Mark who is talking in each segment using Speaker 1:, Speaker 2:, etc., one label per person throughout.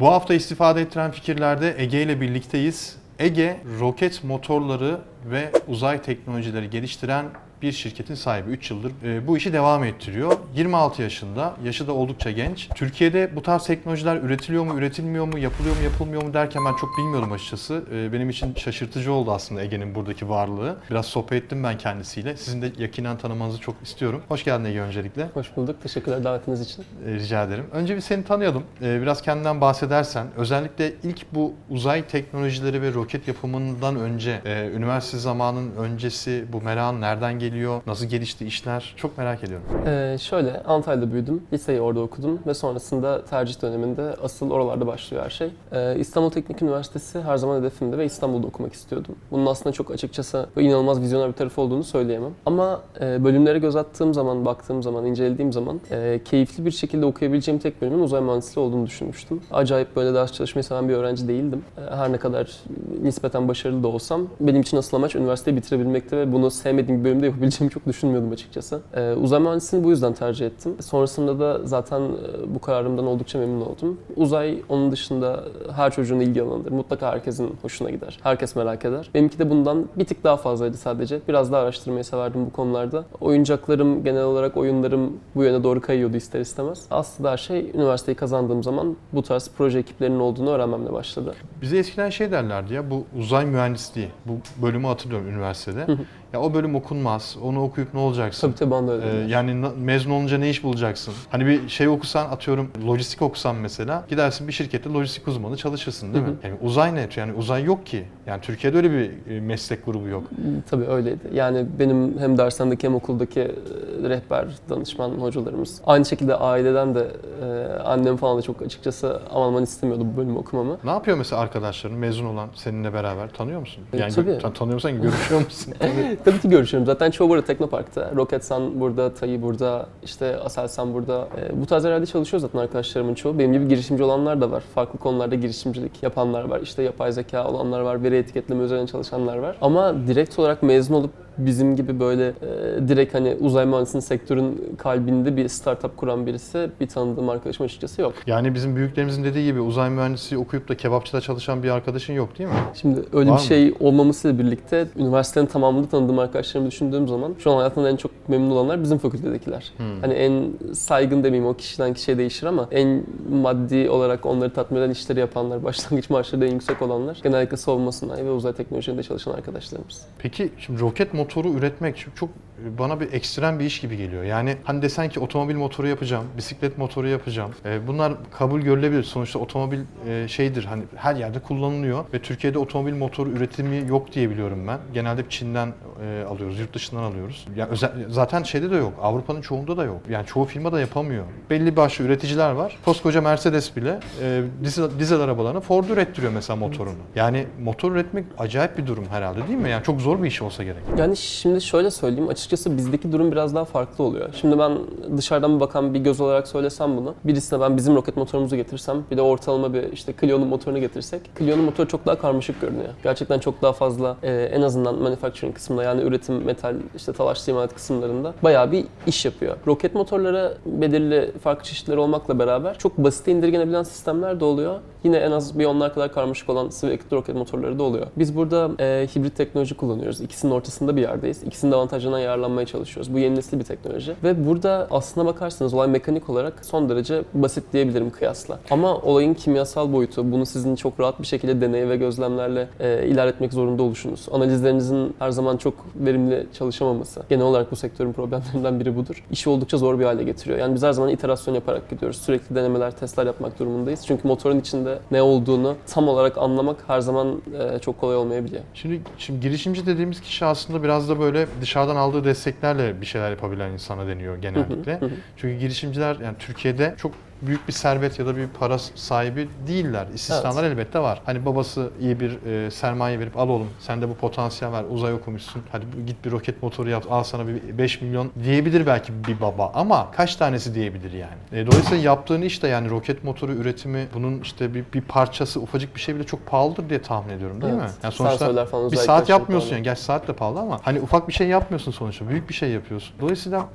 Speaker 1: Bu hafta istifade ettiren fikirlerde Ege ile birlikteyiz. Ege, roket motorları ve uzay teknolojileri geliştiren bir şirketin sahibi 3 yıldır e, bu işi devam ettiriyor. 26 yaşında, yaşı da oldukça genç. Türkiye'de bu tarz teknolojiler üretiliyor mu, üretilmiyor mu, yapılıyor mu, yapılmıyor mu derken ben çok bilmiyordum açıkçası. E, benim için şaşırtıcı oldu aslında Ege'nin buradaki varlığı. Biraz sohbet ettim ben kendisiyle. Sizin de yakinen tanımanızı çok istiyorum. Hoş geldin Ege öncelikle.
Speaker 2: Hoş bulduk. Teşekkürler davetiniz için.
Speaker 1: E, rica ederim. Önce bir seni tanıyalım. E, biraz kendinden bahsedersen. Özellikle ilk bu uzay teknolojileri ve roket yapımından önce, e, üniversite zamanın öncesi bu merakın nereden geliyor? Geliyor? Nasıl gelişti işler? Çok merak ediyorum.
Speaker 2: Ee, şöyle Antalya'da büyüdüm. Liseyi orada okudum ve sonrasında tercih döneminde asıl oralarda başlıyor her şey. Ee, İstanbul Teknik Üniversitesi her zaman hedefimde ve İstanbul'da okumak istiyordum. Bunun aslında çok açıkçası inanılmaz vizyoner bir tarafı olduğunu söyleyemem. Ama e, bölümlere göz attığım zaman, baktığım zaman, incelediğim zaman e, keyifli bir şekilde okuyabileceğim tek bölümün uzay mühendisliği olduğunu düşünmüştüm. Acayip böyle ders çalışmayı seven bir öğrenci değildim. E, her ne kadar nispeten başarılı da olsam benim için asıl amaç üniversiteyi bitirebilmekte ve bunu sevmediğim bir bölümde yapabileceğimi çok düşünmüyordum açıkçası. Ee, uzay mühendisliğini bu yüzden tercih ettim. Sonrasında da zaten e, bu kararımdan oldukça memnun oldum. Uzay onun dışında her çocuğun ilgi alanıdır. Mutlaka herkesin hoşuna gider. Herkes merak eder. Benimki de bundan bir tık daha fazlaydı sadece. Biraz daha araştırmayı severdim bu konularda. Oyuncaklarım, genel olarak oyunlarım bu yöne doğru kayıyordu ister istemez. Aslında her şey üniversiteyi kazandığım zaman bu tarz proje ekiplerinin olduğunu öğrenmemle başladı.
Speaker 1: Bize eskiden şey derlerdi ya bu uzay mühendisliği. Bu bölümü hatırlıyorum üniversitede. Ya o bölüm okunmaz. Onu okuyup ne olacaksın?
Speaker 2: Tabii tabii ben de öyle.
Speaker 1: Ee, yani mezun olunca ne iş bulacaksın? Hani bir şey okusan atıyorum lojistik okusan mesela gidersin bir şirkette lojistik uzmanı çalışırsın değil mi? Yani uzay ne? Yani uzay yok ki. Yani Türkiye'de öyle bir e, meslek grubu yok.
Speaker 2: Tabii öyleydi. Yani benim hem dershanedeki hem okuldaki e, rehber, danışman hocalarımız. Aynı şekilde aileden de e, annem falan da çok açıkçası aman aman istemiyordu bu bölümü okumamı.
Speaker 1: Ne yapıyor mesela arkadaşların mezun olan seninle beraber tanıyor musun?
Speaker 2: Yani tabii.
Speaker 1: Tan tanıyorsan görüşüyor musun?
Speaker 2: Tabii ki görüşüyorum. Zaten çoğu burada Teknopark'ta. Roketsan burada, Tayi burada, işte Aselsan burada. E, bu tarz herhalde çalışıyor zaten arkadaşlarımın çoğu. Benim gibi girişimci olanlar da var. Farklı konularda girişimcilik yapanlar var. İşte yapay zeka olanlar var, veri etiketleme üzerine çalışanlar var. Ama direkt olarak mezun olup bizim gibi böyle e, direkt hani uzay mühendisliği sektörün kalbinde bir startup kuran birisi bir tanıdığım arkadaşım açıkçası yok.
Speaker 1: Yani bizim büyüklerimizin dediği gibi uzay mühendisliği okuyup da kebapçıda çalışan bir arkadaşın yok değil mi?
Speaker 2: Şimdi öyle Var bir şey mı? olmamasıyla birlikte üniversitenin tamamında tanıdığım arkadaşlarımı düşündüğüm zaman şu an hayatında en çok memnun olanlar bizim fakültedekiler. Hmm. Hani en saygın demeyeyim o kişiden kişiye değişir ama en maddi olarak onları tatmin eden işleri yapanlar, başlangıç maaşları en yüksek olanlar genellikle savunma sanayi ve uzay teknolojilerinde çalışan arkadaşlarımız.
Speaker 1: Peki şimdi roket motoru üretmek çok bana bir ekstrem bir iş gibi geliyor. Yani hani desen ki otomobil motoru yapacağım, bisiklet motoru yapacağım. E, bunlar kabul görülebilir. Sonuçta otomobil e, şeydir hani her yerde kullanılıyor ve Türkiye'de otomobil motoru üretimi yok diye biliyorum ben. Genelde Çin'den e, alıyoruz, yurt dışından alıyoruz. Yani özel, zaten şeyde de yok. Avrupa'nın çoğunda da yok. Yani çoğu firma da yapamıyor. Belli başlı üreticiler var. Koskoca Mercedes bile e, dizel, dizel arabalarını Ford ürettiriyor mesela motorunu. Yani motor üretmek acayip bir durum herhalde değil mi? Yani çok zor bir iş olsa gerek.
Speaker 2: Yani şimdi şöyle söyleyeyim. Açıkçası bizdeki durum biraz daha farklı oluyor. Şimdi ben dışarıdan bakan bir göz olarak söylesem bunu. Birisine ben bizim roket motorumuzu getirsem bir de ortalama bir işte Clio'nun motorunu getirsek. Clio'nun motoru çok daha karmaşık görünüyor. Gerçekten çok daha fazla e, en azından manufacturing kısmında yani üretim, metal, işte talaş imalat kısımlarında bayağı bir iş yapıyor. Roket motorları belirli farklı çeşitleri olmakla beraber çok basit indirgenebilen sistemler de oluyor. Yine en az bir onlar kadar karmaşık olan sıvı yakıtlı roket motorları da oluyor. Biz burada e, hibrit teknoloji kullanıyoruz. İkisinin ortasında bir yerdeyiz. İkisinin de avantajlarından yararlanmaya çalışıyoruz. Bu yeni nesil bir teknoloji. Ve burada aslına bakarsanız olay mekanik olarak son derece basit diyebilirim kıyasla. Ama olayın kimyasal boyutu, bunu sizin çok rahat bir şekilde deney ve gözlemlerle e, ilerletmek zorunda oluşunuz. Analizlerinizin her zaman çok verimli çalışamaması. Genel olarak bu sektörün problemlerinden biri budur. İşi oldukça zor bir hale getiriyor. Yani biz her zaman iterasyon yaparak gidiyoruz. Sürekli denemeler, testler yapmak durumundayız. Çünkü motorun içinde ne olduğunu tam olarak anlamak her zaman e, çok kolay olmayabiliyor.
Speaker 1: Şimdi, şimdi girişimci dediğimiz kişi aslında biraz da böyle dışarıdan aldığı desteklerle bir şeyler yapabilen insana deniyor genellikle. Çünkü girişimciler yani Türkiye'de çok büyük bir servet ya da bir para sahibi değiller. İstisnalar evet. elbette var. Hani babası iyi bir e, sermaye verip al oğlum sende bu potansiyel var uzay okumuşsun. Hadi git bir roket motoru yap al sana bir 5 milyon diyebilir belki bir baba ama kaç tanesi diyebilir yani. E, dolayısıyla yaptığın iş de yani roket motoru üretimi bunun işte bir, bir parçası ufacık bir şey bile çok pahalıdır diye tahmin ediyorum değil
Speaker 2: evet.
Speaker 1: mi?
Speaker 2: Yani sonuçta
Speaker 1: bir saat yapmıyorsun yani. Gerçi saat de pahalı ama hani ufak bir şey yapmıyorsun sonuçta. Büyük bir şey yapıyorsun. Dolayısıyla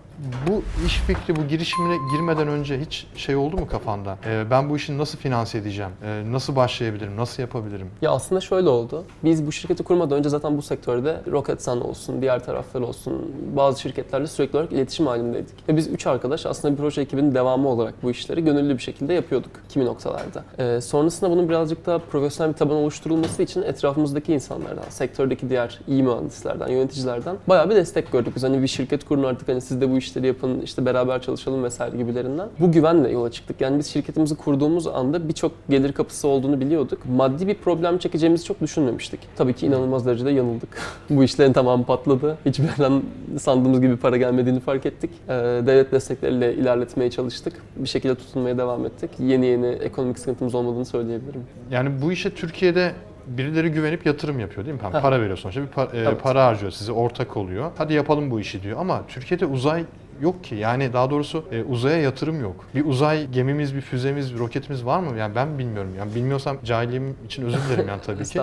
Speaker 1: Bu iş fikri, bu girişimine girmeden önce hiç şey oldu mu kafanda? Ee, ben bu işi nasıl finanse edeceğim? Ee, nasıl başlayabilirim? Nasıl yapabilirim?
Speaker 2: Ya aslında şöyle oldu. Biz bu şirketi kurmadan önce zaten bu sektörde Roketsan olsun, diğer taraflar olsun, bazı şirketlerle sürekli olarak iletişim halindeydik. Ve biz üç arkadaş aslında bir proje ekibinin devamı olarak bu işleri gönüllü bir şekilde yapıyorduk kimi noktalarda. Ee, sonrasında bunun birazcık daha profesyonel bir taban oluşturulması için etrafımızdaki insanlardan, sektördeki diğer iyi mühendislerden, yöneticilerden bayağı bir destek gördük. Biz hani bir şirket kurun artık hani siz de bu işleri yapın, işte beraber çalışalım vesaire gibilerinden. Bu güvenle yola çıktık. Yani biz şirketimizi kurduğumuz anda birçok gelir kapısı olduğunu biliyorduk. Maddi bir problem çekeceğimizi çok düşünmemiştik. Tabii ki inanılmaz derecede yanıldık. bu işlerin tamamı patladı. Hiçbir yerden sandığımız gibi para gelmediğini fark ettik. Ee, devlet destekleriyle ilerletmeye çalıştık. Bir şekilde tutunmaya devam ettik. Yeni yeni ekonomik sıkıntımız olmadığını söyleyebilirim.
Speaker 1: Yani bu işe Türkiye'de birileri güvenip yatırım yapıyor değil mi? Yani para veriyor sonuçta. Bir par- e,
Speaker 2: Evet.
Speaker 1: para harcıyor size, ortak oluyor. Hadi yapalım bu işi diyor. Ama Türkiye'de uzay yok ki. Yani daha doğrusu e, uzaya yatırım yok. Bir uzay gemimiz, bir füzemiz, bir roketimiz var mı? Yani ben bilmiyorum. Yani bilmiyorsam cahilliğim için özür dilerim yani tabii ki.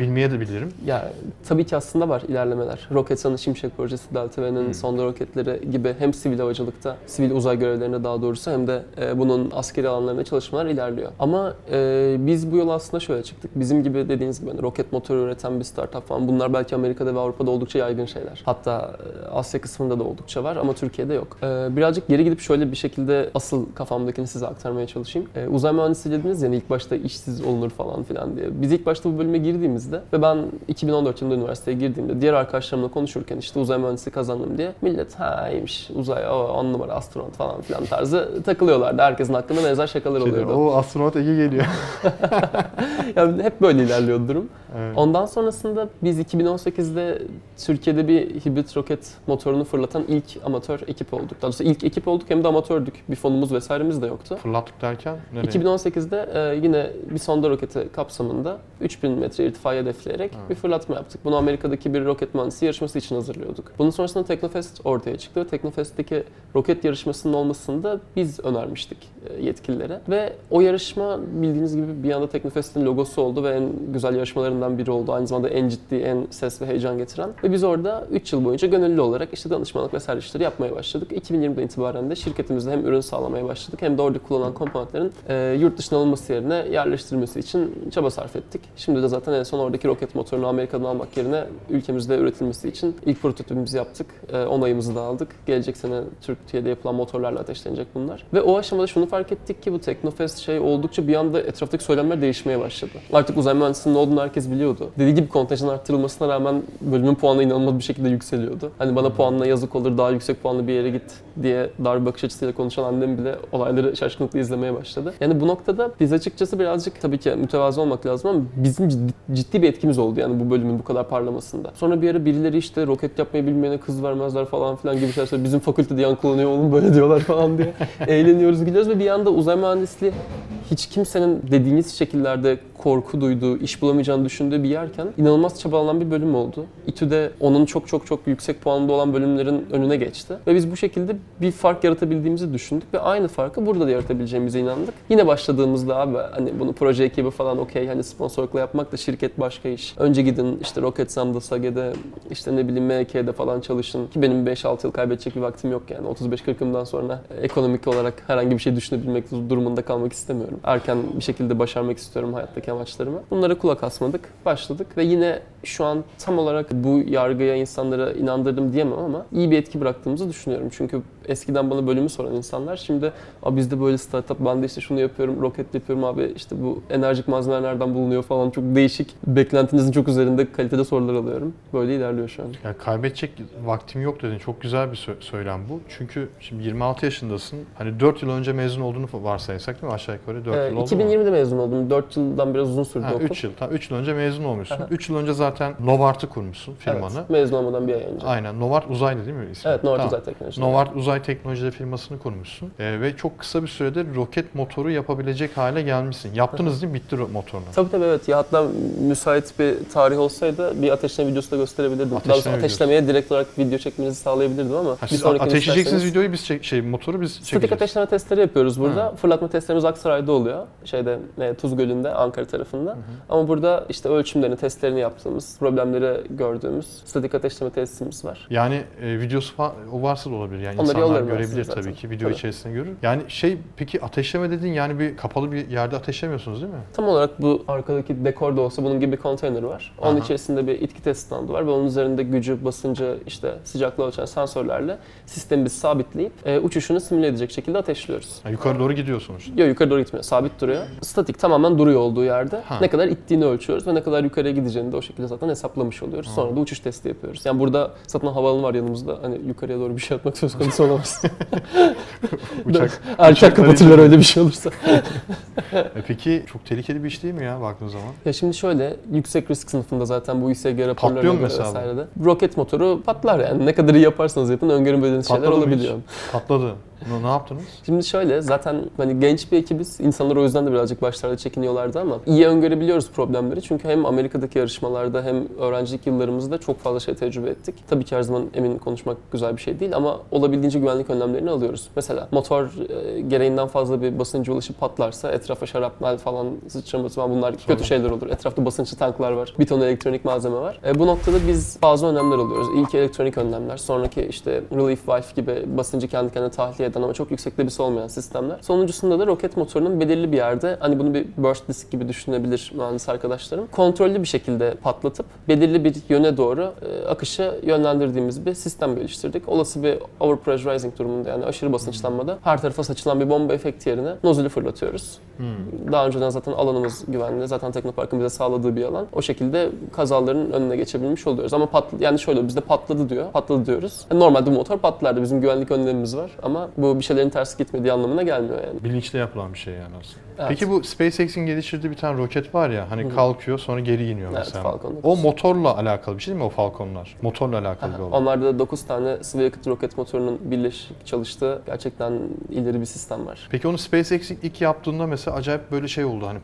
Speaker 1: Bilmeye de bilirim.
Speaker 2: Ya tabii ki aslında var ilerlemeler. Roketsan'ın Şimşek projesi, Delta V'nin
Speaker 1: Hmm.
Speaker 2: sonda roketleri gibi hem sivil havacılıkta, sivil uzay görevlerinde daha doğrusu hem de e, bunun askeri alanlarında çalışmalar ilerliyor. Ama e, biz bu yola aslında şöyle çıktık. Bizim gibi dediğiniz gibi hani roket motoru üreten bir startup falan bunlar belki Amerika'da ve Avrupa'da oldukça yaygın şeyler. Hatta e, Asya kısmında da oldukça var ama Türkiye'de yok. E, birazcık geri gidip şöyle bir şekilde asıl kafamdakini size aktarmaya çalışayım. E, uzay mühendisliği dediniz ya hani ilk başta işsiz olunur falan filan diye. Biz ilk başta bu bölüme girdiğimizde ve ben 2014 yılında üniversiteye girdiğimde diğer arkadaşlarımla konuşurken işte uzay mühendisliği kazandım diye millet ha iyiymiş uzay o on numara astronot falan filan tarzı takılıyorlardı. Herkesin hakkında benzer şakalar
Speaker 1: Şey
Speaker 2: oluyordu.
Speaker 1: o astronot Ege geliyor.
Speaker 2: yani hep böyle ilerliyordu durum.
Speaker 1: Evet.
Speaker 2: Ondan sonrasında biz 2018'de Türkiye'de bir hibrit roket motorunu fırlatan ilk amatör ekip olduk. Daha doğrusu ilk ekip olduk hem de amatördük. Bir fonumuz vesairemiz de yoktu.
Speaker 1: Fırlattık derken nereye?
Speaker 2: 2018'de e, yine bir sonda roketi kapsamında 3000 metre irtifayı hedefleyerek
Speaker 1: Ha.
Speaker 2: bir fırlatma yaptık. Bunu Amerika'daki bir roket mühendisi yarışması için hazırlıyorduk. Bunun sonrasında Teknofest ortaya çıktı. Teknofest'teki roket yarışmasının olmasını da biz önermiştik e, yetkililere. Ve o yarışma bildiğiniz gibi bir anda Teknofest'in logosu oldu ve en güzel yarışmalarından biri oldu. Aynı zamanda en ciddi, en ses ve heyecan getiren. Ve biz orada 3 yıl boyunca gönüllü olarak işte danışmanlık vesaire işleri yapmaya başladık. 2020'den itibaren de şirketimizde hem ürün sağlamaya başladık hem de orada kullanılan komponentlerin e, yurt dışına alınması yerine yerleştirilmesi için çaba sarf ettik. Şimdi de zaten en son oradaki roket motorunu Amerika'dan almak yerine ülkemizde üretilmesi için ilk prototipimizi yaptık. E, onayımızı da aldık. Gelecek sene Türkiye'de yapılan motorlarla ateşlenecek bunlar. Ve o aşamada şunu fark ettik ki bu Teknofest şey oldukça bir anda etraftaki söylemler değişmeye başladı. Artık uzay mühendisliğinin olduğunu herkes biliyordu. Dediği gibi kontenjan arttırılmasına rağmen bölümün puanı inanılmaz bir şekilde yükseliyordu. Hani bana puanla yazık olur daha yüksek puanlı bir yere git diye dar bakış açısıyla konuşan annem bile olayları şaşkınlıkla izlemeye başladı. Yani bu noktada biz açıkçası birazcık tabii ki mütevazı olmak lazım ama bizim ciddi, ciddi bir etkimiz oldu yani bu bölümün bu kadar parlamasında. Sonra bir ara birileri işte roket yapmayı bilmeyene kız vermezler falan filan gibi şeyler söylüyor. Bizim fakültede yankılanıyor oğlum böyle diyorlar falan diye. Eğleniyoruz gidiyoruz ve bir anda uzay mühendisliği hiç kimsenin dediğiniz şekillerde korku duyduğu, iş bulamayacağını düşündüğü bir yerken inanılmaz çabalanan bir bölüm oldu. İTÜ'de onun çok çok çok yüksek puanında olan bölümlerin önüne geçti. Ve biz bu şekilde bir fark yaratabildiğimizi düşündük ve aynı farkı burada da yaratabileceğimize inandık. Yine başladığımızda abi hani bunu proje ekibi falan okey hani sponsorlukla yapmak da şirket başka iş. Önce gidin işte Roketsan'da, Sage'de işte ne bileyim MK'de falan çalışın. Ki benim 5-6 yıl kaybedecek bir vaktim yok yani. 35-40'ımdan sonra ekonomik olarak herhangi bir şey düşünebilmek durumunda kalmak istemiyorum. Erken bir şekilde başarmak istiyorum hayattaki amaçlarımı. Bunlara kulak asmadık, başladık ve yine şu an tam olarak bu yargıya insanlara inandırdım diyemem ama iyi bir etki bıraktığımızı düşünüyorum. Çünkü eskiden bana bölümü soran insanlar şimdi Abi bizde böyle startup ben de işte şunu yapıyorum, roket yapıyorum abi işte bu enerjik malzemeler nereden bulunuyor falan çok değişik beklentinizin çok üzerinde kalitede sorular alıyorum. Böyle ilerliyor şu an.
Speaker 1: Yani kaybedecek vaktim yok dedin. Çok güzel bir sö- söylem bu. Çünkü şimdi 26 yaşındasın. Hani 4 yıl önce mezun olduğunu varsaysak değil mi? Aşağı yukarı 4
Speaker 2: Ee,
Speaker 1: yıl oldu mu?
Speaker 2: 2020'de mezun oldum. 4 yıldan biraz uzun sürdü
Speaker 1: Ha,
Speaker 2: okul.
Speaker 1: 3 yıl. Tamam 3 yıl önce mezun olmuşsun.
Speaker 2: Aha.
Speaker 1: 3 yıl önce zaten Novart'ı kurmuşsun firmanı.
Speaker 2: Evet, mezun olmadan bir ay önce.
Speaker 1: Aynen. Novart Uzaylı değil mi ismi?
Speaker 2: Evet, Novart
Speaker 1: Tamam.
Speaker 2: Uzay Teknoloji.
Speaker 1: Novart Uzay Teknolojileri firmasını kurmuşsun. Ee, ve çok kısa bir sürede roket motoru yapabilecek hale gelmişsin. Yaptınız değil mi? Bitti motorunu.
Speaker 2: Tabii tabii evet. Ya hatta müsait bir tarih olsaydı bir ateşleme videosu da gösterebilirdim. Daha
Speaker 1: Ateşleme
Speaker 2: doğrusu
Speaker 1: videosu.
Speaker 2: ateşlemeye direkt olarak video çekmenizi sağlayabilirdim ama
Speaker 1: Ha,
Speaker 2: bir
Speaker 1: siz ateşleyeceksiniz videoyu biz çek- şey motoru biz
Speaker 2: Statik
Speaker 1: çekeceğiz.
Speaker 2: ateşleme testleri yapıyoruz burada.
Speaker 1: Ha.
Speaker 2: Fırlatma testlerimiz Aksaray'da oluyor. Şeyde e, Tuz Gölü'nde, Ankara tarafında. Ama burada işte ölçümlerini, testlerini yaptığımız, problemleri gördüğümüz statik ateşleme tesisimiz var.
Speaker 1: Yani e, videosu o varsa da olabilir. Yani
Speaker 2: Onları
Speaker 1: insanlar
Speaker 2: yollarım
Speaker 1: görebilir
Speaker 2: size
Speaker 1: tabii
Speaker 2: zaten.
Speaker 1: ki. Video
Speaker 2: Tabii.
Speaker 1: içerisinde görür. Yani şey peki ateşleme dedin yani bir kapalı bir yerde ateşlemiyorsunuz değil mi?
Speaker 2: Tam olarak bu arkadaki dekorda olsa bunun gibi bir konteyner var. Onun
Speaker 1: Aha.
Speaker 2: içerisinde bir itki test standı var ve onun üzerinde gücü, basıncı, işte sıcaklığı ölçen sensörlerle sistemi biz sabitleyip e, uçuşunu simüle edecek şekilde ateşliyoruz.
Speaker 1: Ha, yukarı doğru gidiyor sonuçta.
Speaker 2: Yok yukarı doğru gitmiyor. Sabit duruyor. Statik tamamen duruyor olduğu yerde.
Speaker 1: Ha.
Speaker 2: Ne kadar ittiğini ölçüyoruz ve ne kadar yukarıya gideceğini de o şekilde zaten hesaplamış oluyoruz. Sonra da uçuş testi yapıyoruz. Yani burada zaten havaalanı var yanımızda. Hani yukarıya doğru bir şey atmak söz konusu olamaz.
Speaker 1: Uçak.
Speaker 2: Erken kapatırlar öyle bir şey olursa.
Speaker 1: E peki çok tehlikeli bir iş değil mi ya baktığın zaman?
Speaker 2: Ya şimdi şöyle yüksek risk sınıfında zaten bu İSG raporlarına göre vesaire de. Roket motoru patlar yani. Ne kadar iyi yaparsanız yapın öngöremediğiniz şeyler
Speaker 1: hiç?
Speaker 2: olabiliyor.
Speaker 1: Patladı. Ne, ne yaptınız?
Speaker 2: Şimdi şöyle zaten hani genç bir ekibiz. İnsanlar o yüzden de birazcık başlarda çekiniyorlardı ama iyi öngörebiliyoruz problemleri. Çünkü hem Amerika'daki yarışmalarda hem öğrencilik yıllarımızda çok fazla şey tecrübe ettik. Tabii ki her zaman emin konuşmak güzel bir şey değil ama olabildiğince güvenlik önlemlerini alıyoruz. Mesela motor e, gereğinden fazla bir basınca ulaşıp patlarsa etrafa şarapnel falan sıçraması falan bunlar kötü
Speaker 1: Sorun.
Speaker 2: şeyler olur. Etrafta basınçlı tanklar var. Bir ton elektronik malzeme var. E, bu noktada biz bazı önlemler alıyoruz. İlk elektronik önlemler, sonraki işte relief valve gibi basıncı kendi kendine tahliye eden ama çok yüksek debisi olmayan sistemler. Sonuncusunda da roket motorunun belirli bir yerde hani bunu bir burst disk gibi düşünebilir mühendis arkadaşlarım. Kontrollü bir şekilde patlatıp belirli bir yöne doğru e, akışı yönlendirdiğimiz bir sistem geliştirdik. Olası bir overpressurizing durumunda yani aşırı basınçlanmada her tarafa saçılan bir bomba efekti yerine nozülü fırlatıyoruz.
Speaker 1: Hmm.
Speaker 2: Daha önceden zaten alanımız güvenli. Zaten Teknopark'ın bize sağladığı bir alan. O şekilde kazaların önüne geçebilmiş oluyoruz. Ama pat, yani şöyle bizde patladı diyor. Patladı diyoruz. Yani normalde bu motor patlardı. Bizim güvenlik önlemimiz var. Ama bu bir şeylerin ters gitmediği anlamına gelmiyor yani.
Speaker 1: Bilinçli yapılan bir şey yani aslında.
Speaker 2: Evet.
Speaker 1: Peki bu SpaceX'in geliştirdiği bir tane roket var ya hani
Speaker 2: Hı
Speaker 1: kalkıyor sonra geri iniyor
Speaker 2: Evet,
Speaker 1: mesela.
Speaker 2: Falcon
Speaker 1: o
Speaker 2: 9.
Speaker 1: motorla alakalı bir şey değil mi o Falconlar? Motorla alakalı bir olay.
Speaker 2: Onlarda da 9 tane sıvı yakıt roket motorunun birleşik çalıştığı gerçekten ileri bir sistem var.
Speaker 1: Peki onu SpaceX ilk yaptığında mesela acayip böyle şey oldu hani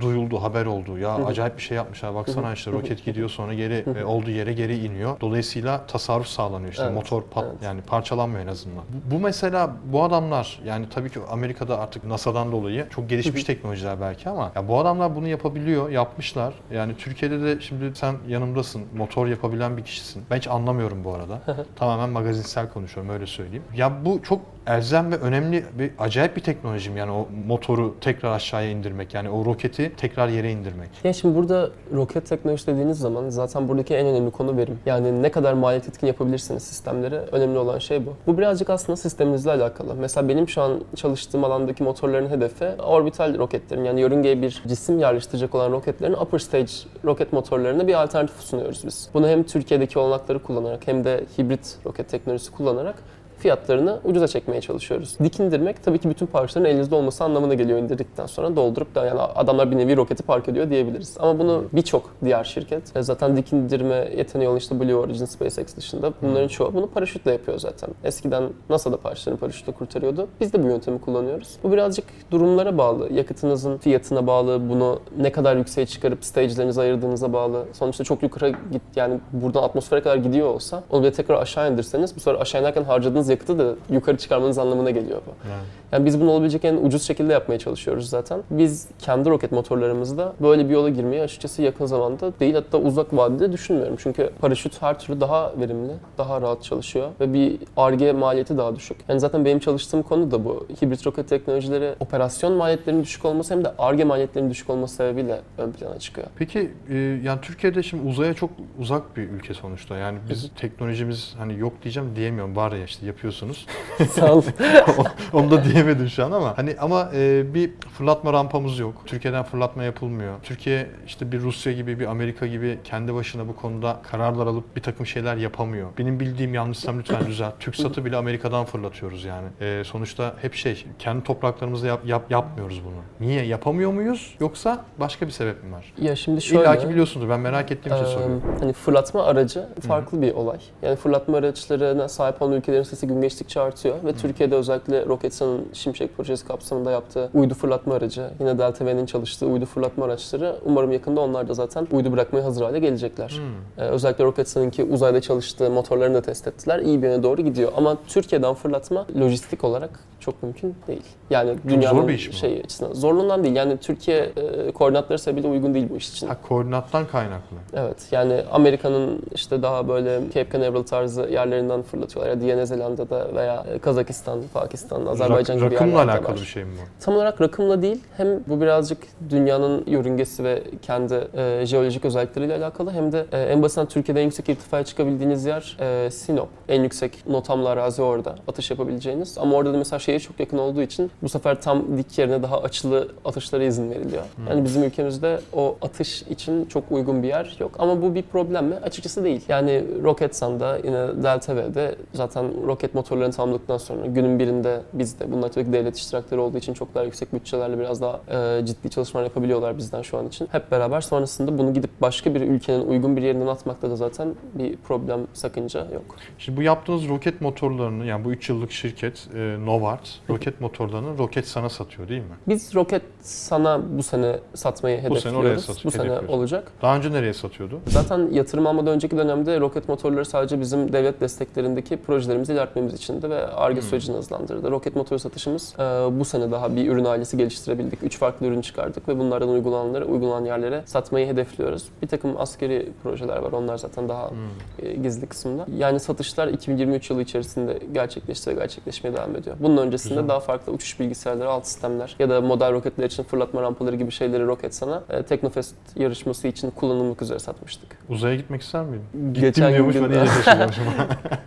Speaker 1: duyuldu haber oldu ya
Speaker 2: Hı
Speaker 1: acayip bir şey yapmışlar baksana işte
Speaker 2: Hı
Speaker 1: roket gidiyor sonra geri
Speaker 2: Hı
Speaker 1: e, olduğu yere geri iniyor. Dolayısıyla tasarruf sağlanıyor işte
Speaker 2: Evet,
Speaker 1: motor pat
Speaker 2: evet.
Speaker 1: yani parçalanmıyor en azından. Bu, bu mesela bu adamlar yani tabii ki Amerika'da artık NASA'dan dolayı çok gelişmiş teknolojiler belki ama ya bu adamlar bunu yapabiliyor, yapmışlar. Yani Türkiye'de de şimdi sen yanımdasın, motor yapabilen bir kişisin. Ben hiç anlamıyorum bu arada. Tamamen magazinsel konuşuyorum öyle söyleyeyim. Ya bu çok elzem ve önemli bir acayip bir teknolojim yani o motoru tekrar aşağıya indirmek yani o roketi tekrar yere indirmek.
Speaker 2: Ya şimdi burada roket teknolojisi dediğiniz zaman zaten buradaki en önemli konu verim. Yani ne kadar maliyet etkin yapabilirsiniz sistemleri önemli olan şey bu. Bu birazcık aslında sisteminizle alakalı. Mesela benim şu an çalıştığım alandaki motorların hedefi orbital roketlerin yani yörüngeye bir cisim yerleştirecek olan roketlerin upper stage roket motorlarına bir alternatif sunuyoruz biz. Bunu hem Türkiye'deki olanakları kullanarak hem de hibrit roket teknolojisi kullanarak fiyatlarını ucuza çekmeye çalışıyoruz. Dik indirmek tabii ki bütün parçaların elinizde olması anlamına geliyor indirdikten sonra doldurup da yani adamlar bir nevi roketi park ediyor diyebiliriz. Ama bunu birçok diğer şirket e, zaten dik indirme yeteneği olan işte Blue Origin, SpaceX dışında bunların çoğu bunu paraşütle yapıyor zaten. Eskiden NASA da parçalarını paraşütle kurtarıyordu. Biz de bu yöntemi kullanıyoruz. Bu birazcık durumlara bağlı. Yakıtınızın fiyatına bağlı, bunu ne kadar yükseğe çıkarıp stage'lerinize ayırdığınıza bağlı. Sonuçta çok yukarı git yani buradan atmosfere kadar gidiyor olsa onu bir tekrar aşağı indirseniz bu sefer aşağı inerken harcadığınız yakıtı da yukarı çıkarmanız anlamına geliyor bu.
Speaker 1: Yani.
Speaker 2: Yani biz bunu olabilecek en ucuz şekilde yapmaya çalışıyoruz zaten. Biz kendi roket motorlarımızda böyle bir yola girmeyi açıkçası yakın zamanda değil hatta uzak vadede düşünmüyorum. Çünkü paraşüt her türlü daha verimli, daha rahat çalışıyor ve bir ARGE maliyeti daha düşük. Yani zaten benim çalıştığım konu da bu. Hibrit roket teknolojileri operasyon maliyetlerinin düşük olması hem de ARGE maliyetlerinin düşük olması sebebiyle ön plana çıkıyor.
Speaker 1: Peki e, yani Türkiye'de şimdi uzaya çok uzak bir ülke sonuçta. Yani biz teknolojimiz hani yok diyeceğim diyemiyorum. Var ya işte yapıyorsunuz.
Speaker 2: Sağ ol.
Speaker 1: Onu da diyemedim şu an ama hani ama e, bir fırlatma rampamız yok. Türkiye'den fırlatma yapılmıyor. Türkiye işte bir Rusya gibi bir Amerika gibi kendi başına bu konuda kararlar alıp bir takım şeyler yapamıyor. Benim bildiğim yanlışsam lütfen düzelt. TürkSat'ı bile Amerika'dan fırlatıyoruz yani. E, sonuçta hep şey kendi topraklarımızda yap, yap- yapmıyoruz bunu. Niye yapamıyor muyuz yoksa başka bir sebep mi var?
Speaker 2: Ya şimdi şöyle...
Speaker 1: İlla ki biliyorsunuzdur. Ben merak ettiğim için
Speaker 2: Eee,
Speaker 1: soruyorum.
Speaker 2: Hani fırlatma aracı farklı bir olay. Yani fırlatma araçlarına sahip olan ülkelerin sayısı gün geçtikçe artıyor ve Türkiye'de özellikle Roketsan'ın Şimşek projesi kapsamında yaptığı uydu fırlatma aracı, yine Delta V'nin çalıştığı uydu fırlatma araçları umarım yakında onlar da zaten uydu bırakmaya hazır hale gelecekler.
Speaker 1: Hmm.
Speaker 2: Ee, özellikle Roketsan'ınki uzayda çalıştığı motorlarını da test ettiler. İyi bir yöne doğru gidiyor. Ama Türkiye'den fırlatma lojistik olarak çok mümkün değil. Yani dünyanın
Speaker 1: zor bir iş mi o?
Speaker 2: şeyi açısından. Zorluğundan değil. Yani Türkiye e, koordinatları sebebiyle uygun değil bu iş için.
Speaker 1: Ha, koordinattan kaynaklı.
Speaker 2: Evet yani Amerika'nın işte daha böyle Cape Canaveral tarzı yerlerinden fırlatıyorlar. Ya Yeni Zelanda'da veya Kazakistan, Pakistan, Azerbaycan Gibi
Speaker 1: rakımla
Speaker 2: yerlerde
Speaker 1: alakalı
Speaker 2: var.
Speaker 1: bir şey mi bu?
Speaker 2: Tam olarak rakımla değil hem bu birazcık dünyanın yörüngesi ve kendi e, jeolojik özellikleriyle alakalı hem de e, en basitinden Türkiye'de en yüksek irtifaya çıkabildiğiniz yer e, Sinop. En yüksek notamlı arazi orada atış yapabileceğiniz. Ama orada da mesela şehir çok yakın olduğu için bu sefer tam dik yerine daha açılı atışlara izin veriliyor. Yani bizim ülkemizde o atış için çok uygun bir yer yok. Ama bu bir problem mi? Açıkçası değil. Yani Roketsan'da yine Delta V'de zaten roket motorlarını tamamladıktan sonra günün birinde biz de bunlar tabii ki devlet iştirakleri olduğu için çok daha yüksek bütçelerle biraz daha e, ciddi çalışmalar yapabiliyorlar bizden şu an için. Hep beraber sonrasında bunu gidip başka bir ülkenin uygun bir yerinden atmakta da zaten bir problem, sakınca yok.
Speaker 1: Şimdi bu yaptığınız roket motorlarını yani bu 3 yıllık şirket e, Novart roket motorlarını roket sana satıyor değil mi?
Speaker 2: Biz roket sana bu sene satmayı
Speaker 1: Bu sene oraya
Speaker 2: hedefliyoruz.
Speaker 1: sat-
Speaker 2: bu sene olacak.
Speaker 1: Daha önce nereye satıyordu?
Speaker 2: Zaten yatırım almadan önceki dönemde roket motorları sadece bizim devlet desteklerindeki projelerimizi ilerletmemiz içindi ve ARGE
Speaker 1: Hmm.
Speaker 2: sürecini hızlandırdı. Roket motoru satışımız e, bu sene daha bir ürün ailesi geliştirebildik. Üç farklı ürün çıkardık ve bunlardan uygulananları uygulanan yerlere satmayı hedefliyoruz. Bir takım askeri projeler var. Onlar zaten daha
Speaker 1: Hmm.
Speaker 2: e, gizli kısımda. Yani satışlar 2023 yılı içerisinde gerçekleşti ve gerçekleşmeye devam ediyor. Bunun öncesinde
Speaker 1: Güzel.
Speaker 2: daha farklı uçuş bilgisayarları, alt sistemler ya da model roketler için fırlatma rampaları gibi şeyleri roket sana e, Teknofest yarışması için kullanılmak üzere satmıştık.
Speaker 1: Uzaya gitmek ister miydin? Gittim
Speaker 2: Geçen
Speaker 1: diyormuş
Speaker 2: gün-
Speaker 1: ben iyice.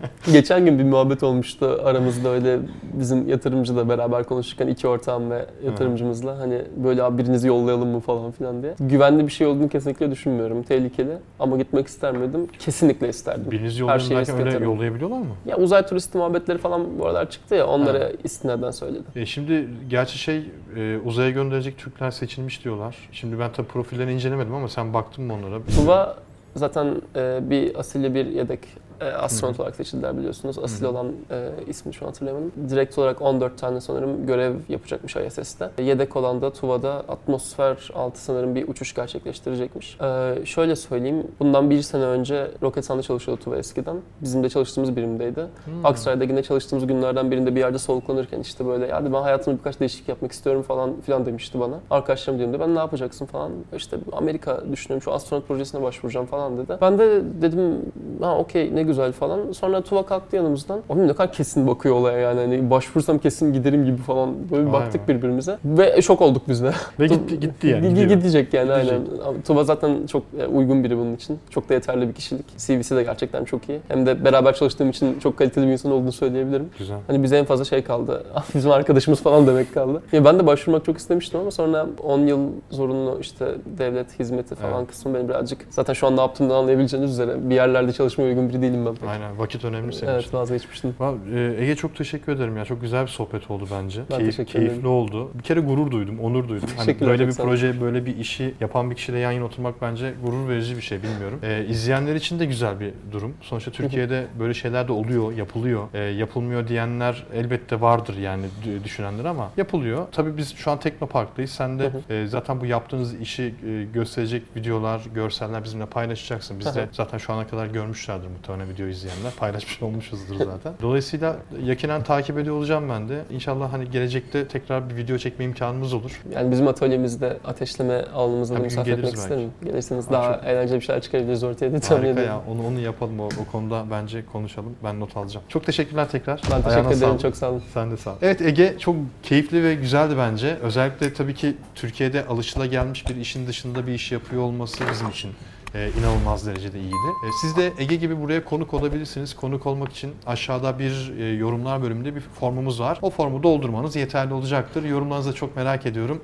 Speaker 2: Geçen gün bir muhabbet olmuştu aramızda öyle bizim yatırımcıyla beraber konuşurken iki ortağım ve yatırımcımızla hani böyle abi birinizi yollayalım mı falan filan diye. Güvenli bir şey olduğunu kesinlikle düşünmüyorum. Tehlikeli ama gitmek ister miydim? Kesinlikle isterdim.
Speaker 1: Biriniz
Speaker 2: Her
Speaker 1: yollayın
Speaker 2: şeye
Speaker 1: derken öyle
Speaker 2: istedim.
Speaker 1: yollayabiliyorlar mı?
Speaker 2: Ya uzay turisti muhabbetleri falan bu aralar çıktı ya onlara istinaden söyledim.
Speaker 1: E şimdi gerçi şey e, uzaya gönderecek Türkler seçilmiş diyorlar. Şimdi ben tabii profillerini incelemedim ama sen baktın mı onlara?
Speaker 2: Tuva zaten e, bir asilli bir yedek e, astronot olarak seçildiler biliyorsunuz. Asil olan e, ismini şu an hatırlayamadım. Direkt olarak 14 tane sanırım görev yapacakmış ISS'te. Yedek olan da Tuva'da atmosfer altı sanırım bir uçuş gerçekleştirecekmiş. E, şöyle söyleyeyim, bundan bir sene önce Roketsan'da çalışıyordu Tuva eskiden. Bizim de çalıştığımız birimdeydi.
Speaker 1: Hmm.
Speaker 2: Aksaray'da yine çalıştığımız günlerden birinde bir yerde soluklanırken işte böyle ya ben hayatımda birkaç değişiklik yapmak istiyorum falan filan demişti bana. Arkadaşlarım diyorum ben ne yapacaksın falan. İşte Amerika düşünüyorum şu astronot projesine başvuracağım falan dedi. Ben de dedim ha okey ne güzel falan. Sonra Tuva kalktı yanımızdan. Oğlum ne kadar kesin bakıyor olaya yani. Hani başvursam kesin giderim gibi falan. Böyle bir
Speaker 1: Vay
Speaker 2: baktık
Speaker 1: be.
Speaker 2: birbirimize. Ve şok olduk biz de.
Speaker 1: Ve gitti, gitti yani. Gidiyor.
Speaker 2: Gidecek yani
Speaker 1: Gidecek.
Speaker 2: aynen. Tuba zaten çok e, uygun biri bunun için. Çok da yeterli bir kişilik. CV'si de gerçekten çok iyi. Hem de beraber çalıştığım için çok kaliteli bir insan olduğunu söyleyebilirim.
Speaker 1: Güzel.
Speaker 2: Hani bize en fazla şey kaldı. Bizim arkadaşımız falan demek kaldı. Ya ben de başvurmak çok istemiştim ama sonra 10 yıl zorunlu işte devlet hizmeti falan
Speaker 1: Evet.
Speaker 2: kısmı beni birazcık zaten şu an ne yaptığımdan anlayabileceğiniz üzere bir yerlerde çalışmaya uygun biri değilim ben pek.
Speaker 1: Aynen vakit önemli senin için.
Speaker 2: Evet vazgeçmiştim.
Speaker 1: Vallahi, e, Ege çok teşekkür ederim ya. Çok güzel bir sohbet oldu bence.
Speaker 2: Ben teşekkür
Speaker 1: keyifli
Speaker 2: ederim.
Speaker 1: oldu. Bir kere gurur duydum, onur duydum. Hani
Speaker 2: Teşekkürler,
Speaker 1: böyle
Speaker 2: çok
Speaker 1: bir
Speaker 2: sağ olun.
Speaker 1: proje, böyle bir işi yapan bir kişiyle yan yana oturmak bence gurur verici bir şey bilmiyorum. E, izleyenler için de güzel bir durum. Sonuçta Türkiye'de böyle şeyler de oluyor, yapılıyor. E, yapılmıyor diyenler elbette vardır yani d- düşünenler ama yapılıyor. Tabii biz şu an Teknopark'tayız. Sen de e, zaten bu yaptığınız işi e, gösterecek videolar, görseller bizimle paylaşacaksın. Biz de
Speaker 2: Hı
Speaker 1: zaten şu ana kadar görmüşlerdir muhtemelen video izleyenler. Paylaşmış olmuşuzdur zaten. Dolayısıyla yakinen takip ediyor olacağım ben de. İnşallah hani gelecekte tekrar bir video çekme imkanımız olur.
Speaker 2: Yani bizim atölyemizde ateşleme alanımızda da misafir etmek isterim. Gelirseniz
Speaker 1: Ha,
Speaker 2: daha
Speaker 1: çok-
Speaker 2: eğlenceli bir şeyler çıkarabiliriz ortaya diye tahmin
Speaker 1: Harika
Speaker 2: ediyorum.
Speaker 1: ya. Onu onu yapalım o, o konuda bence konuşalım. Ben not alacağım. Çok teşekkürler tekrar.
Speaker 2: Ben teşekkür
Speaker 1: Ayağına
Speaker 2: ederim.
Speaker 1: sağlık.
Speaker 2: Çok sağ olun.
Speaker 1: Sen de sağ ol. Evet Ege çok keyifli ve güzeldi bence. Özellikle tabii ki Türkiye'de alışılagelmiş bir işin dışında bir iş yapıyor olması bizim için e, inanılmaz derecede iyiydi. E, siz de Ege gibi buraya konuk olabilirsiniz. Konuk olmak için aşağıda bir e, yorumlar bölümünde bir formumuz var. O formu doldurmanız yeterli olacaktır. Yorumlarınızı çok merak ediyorum.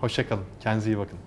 Speaker 1: Hoşçakalın. Kendinize iyi bakın.